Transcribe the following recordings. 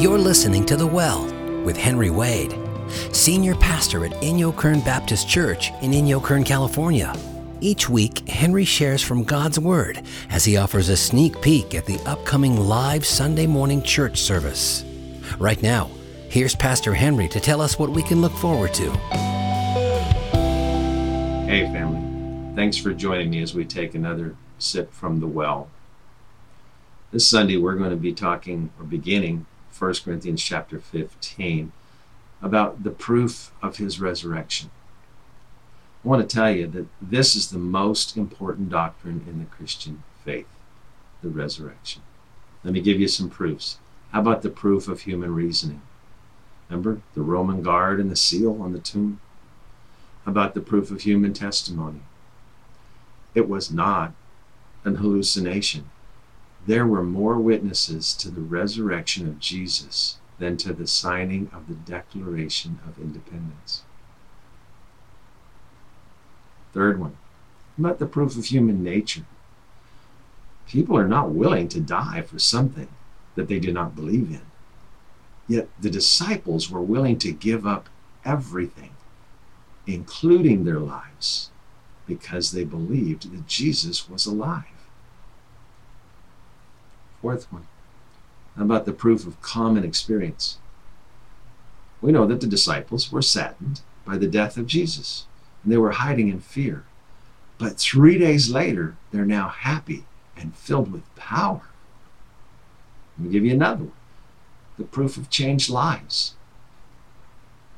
You're listening to The Well with Henry Wade, Senior Pastor at Inyokern Baptist Church in Inyokern, California. Each week, Henry shares from God's Word as he offers a sneak peek at the upcoming live Sunday morning church service. Right now, here's Pastor Henry to tell us what we can look forward to. Hey, family. Thanks for joining me as we take another sip from the well. This Sunday, we're going to be talking or beginning 1 Corinthians chapter 15 about the proof of his resurrection. I want to tell you that this is the most important doctrine in the Christian faith the resurrection. Let me give you some proofs. How about the proof of human reasoning? Remember the Roman guard and the seal on the tomb? How about the proof of human testimony? It was not an hallucination there were more witnesses to the resurrection of Jesus than to the signing of the Declaration of Independence. Third one, about the proof of human nature. People are not willing to die for something that they do not believe in. Yet the disciples were willing to give up everything, including their lives, because they believed that Jesus was alive. Fourth one. How about the proof of common experience? We know that the disciples were saddened by the death of Jesus, and they were hiding in fear. But three days later, they're now happy and filled with power. Let me give you another one the proof of changed lives.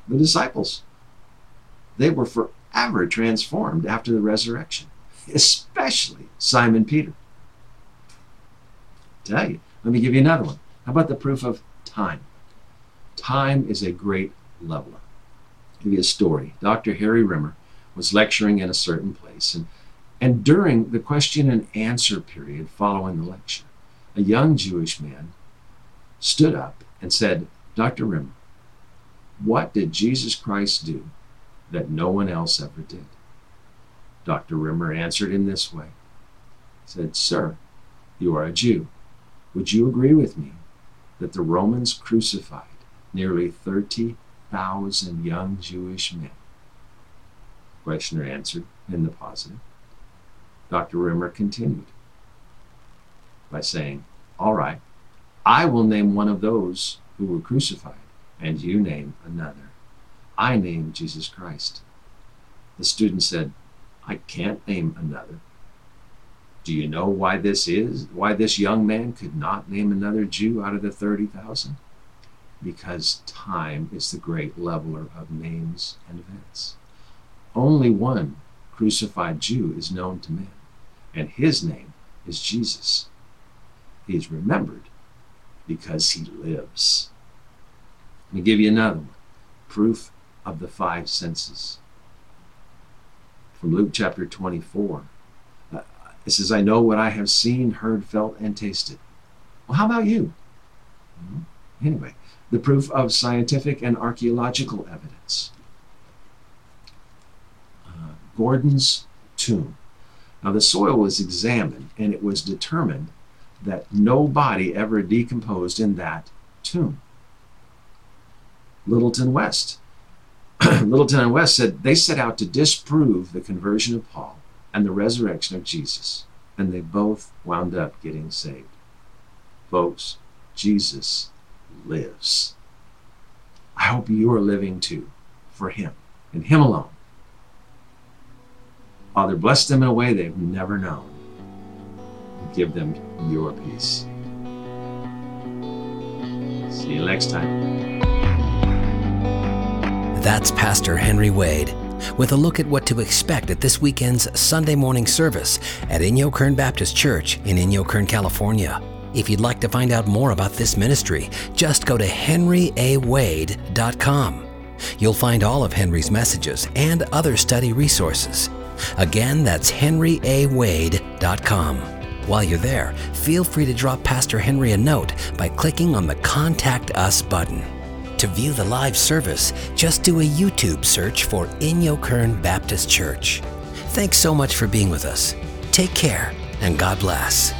The disciples, they were forever transformed after the resurrection, especially Simon Peter tell you. Let me give you another one. How about the proof of time? Time is a great leveler. I'll give you a story. Dr. Harry Rimmer was lecturing in a certain place, and, and during the question and answer period following the lecture, a young Jewish man stood up and said, Dr. Rimmer, what did Jesus Christ do that no one else ever did? Dr. Rimmer answered in this way. Said, Sir, you are a Jew. Would you agree with me that the Romans crucified nearly 30,000 young Jewish men? Questioner answered in the positive. Dr. Rimmer continued by saying, All right, I will name one of those who were crucified, and you name another. I name Jesus Christ. The student said, I can't name another. Do you know why this is? Why this young man could not name another Jew out of the 30,000? Because time is the great leveler of names and events. Only one crucified Jew is known to men, and his name is Jesus. He is remembered because he lives. Let me give you another one proof of the five senses. From Luke chapter 24. It says, I know what I have seen, heard, felt, and tasted. Well, how about you? Mm-hmm. Anyway, the proof of scientific and archaeological evidence. Uh, Gordon's tomb. Now, the soil was examined, and it was determined that no body ever decomposed in that tomb. Lyttelton West. Lyttelton and West said they set out to disprove the conversion of Paul and the resurrection of Jesus. And they both wound up getting saved. Folks, Jesus lives. I hope you are living too for Him and Him alone. Father, bless them in a way they've never known. Give them your peace. See you next time. That's Pastor Henry Wade with a look at what to expect at this weekend's Sunday morning service at Inyokern Baptist Church in Inyokern, California. If you'd like to find out more about this ministry, just go to henryawade.com. You'll find all of Henry's messages and other study resources. Again, that's henryawade.com. While you're there, feel free to drop Pastor Henry a note by clicking on the Contact Us button. To view the live service, just do a YouTube search for Inyokern Baptist Church. Thanks so much for being with us. Take care and God bless.